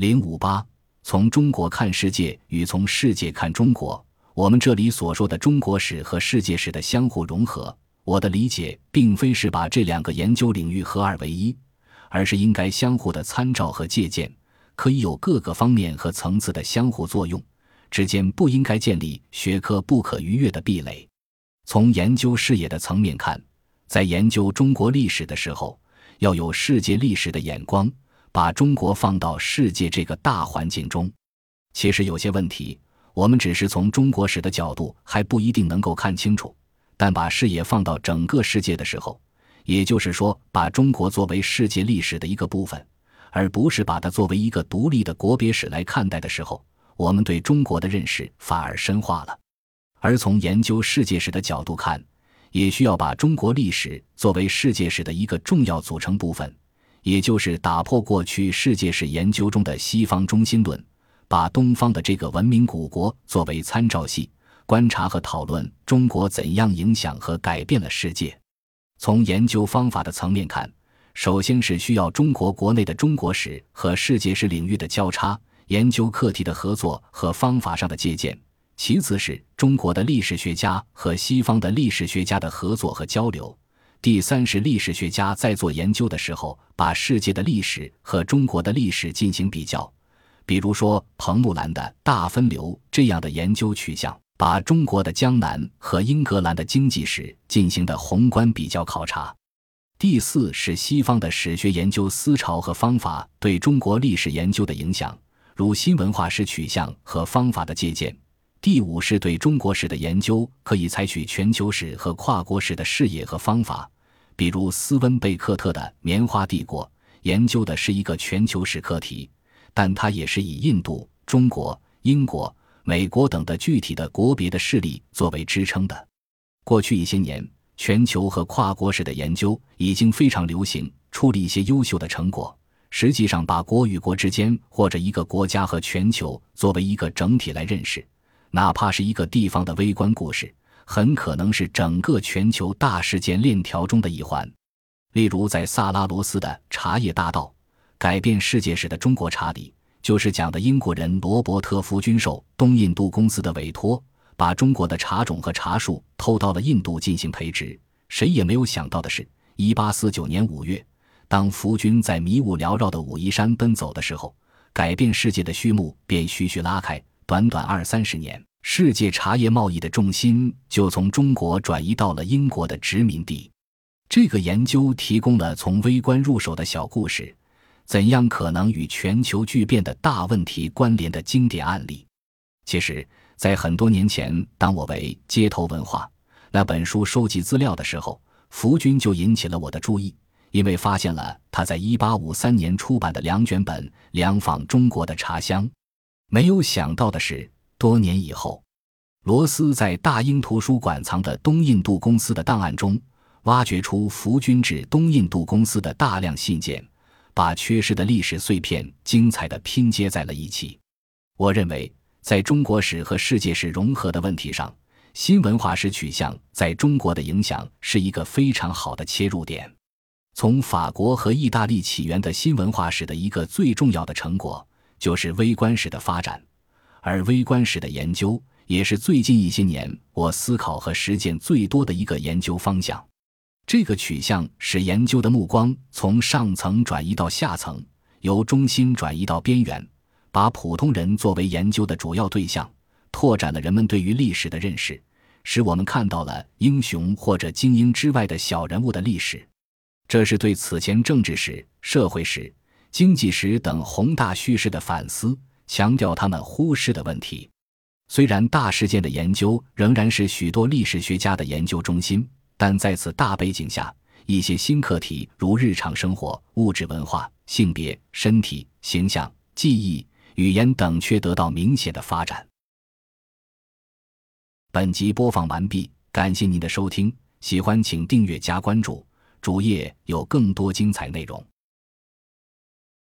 零五八，从中国看世界与从世界看中国。我们这里所说的中国史和世界史的相互融合，我的理解并非是把这两个研究领域合二为一，而是应该相互的参照和借鉴，可以有各个方面和层次的相互作用，之间不应该建立学科不可逾越的壁垒。从研究视野的层面看，在研究中国历史的时候，要有世界历史的眼光，把中国放到世界这个大环境中。其实有些问题。我们只是从中国史的角度还不一定能够看清楚，但把视野放到整个世界的时候，也就是说，把中国作为世界历史的一个部分，而不是把它作为一个独立的国别史来看待的时候，我们对中国的认识反而深化了。而从研究世界史的角度看，也需要把中国历史作为世界史的一个重要组成部分，也就是打破过去世界史研究中的西方中心论。把东方的这个文明古国作为参照系，观察和讨论中国怎样影响和改变了世界。从研究方法的层面看，首先是需要中国国内的中国史和世界史领域的交叉，研究课题的合作和方法上的借鉴；其次是中国的历史学家和西方的历史学家的合作和交流；第三是历史学家在做研究的时候，把世界的历史和中国的历史进行比较。比如说，彭木兰的大分流这样的研究取向，把中国的江南和英格兰的经济史进行的宏观比较考察。第四是西方的史学研究思潮和方法对中国历史研究的影响，如新文化史取向和方法的借鉴。第五是对中国史的研究可以采取全球史和跨国史的视野和方法，比如斯温贝克特的《棉花帝国》研究的是一个全球史课题。但它也是以印度、中国、英国、美国等的具体的国别的势力作为支撑的。过去一些年，全球和跨国史的研究已经非常流行，出了一些优秀的成果。实际上，把国与国之间或者一个国家和全球作为一个整体来认识，哪怕是一个地方的微观故事，很可能是整个全球大事件链条中的一环。例如，在萨拉罗斯的《茶叶大道》。改变世界史的中国茶里，就是讲的英国人罗伯特·福军受东印度公司的委托，把中国的茶种和茶树偷到了印度进行培植。谁也没有想到的是，一八四九年五月，当福军在迷雾缭绕的武夷山奔走的时候，改变世界的序幕便徐徐拉开。短短二三十年，世界茶叶贸易的重心就从中国转移到了英国的殖民地。这个研究提供了从微观入手的小故事。怎样可能与全球巨变的大问题关联的经典案例？其实，在很多年前，当我为《街头文化》那本书收集资料的时候，福军就引起了我的注意，因为发现了他在1853年出版的两卷本《两访中国的茶香》。没有想到的是，多年以后，罗斯在大英图书馆藏的东印度公司的档案中，挖掘出福军至东印度公司的大量信件。把缺失的历史碎片精彩地拼接在了一起。我认为，在中国史和世界史融合的问题上，新文化史取向在中国的影响是一个非常好的切入点。从法国和意大利起源的新文化史的一个最重要的成果，就是微观史的发展，而微观史的研究也是最近一些年我思考和实践最多的一个研究方向。这个取向使研究的目光从上层转移到下层，由中心转移到边缘，把普通人作为研究的主要对象，拓展了人们对于历史的认识，使我们看到了英雄或者精英之外的小人物的历史。这是对此前政治史、社会史、经济史等宏大叙事的反思，强调他们忽视的问题。虽然大事件的研究仍然是许多历史学家的研究中心。但在此大背景下，一些新课题如日常生活、物质文化、性别、身体、形象、记忆、语言等却得到明显的发展。本集播放完毕，感谢您的收听，喜欢请订阅加关注，主页有更多精彩内容。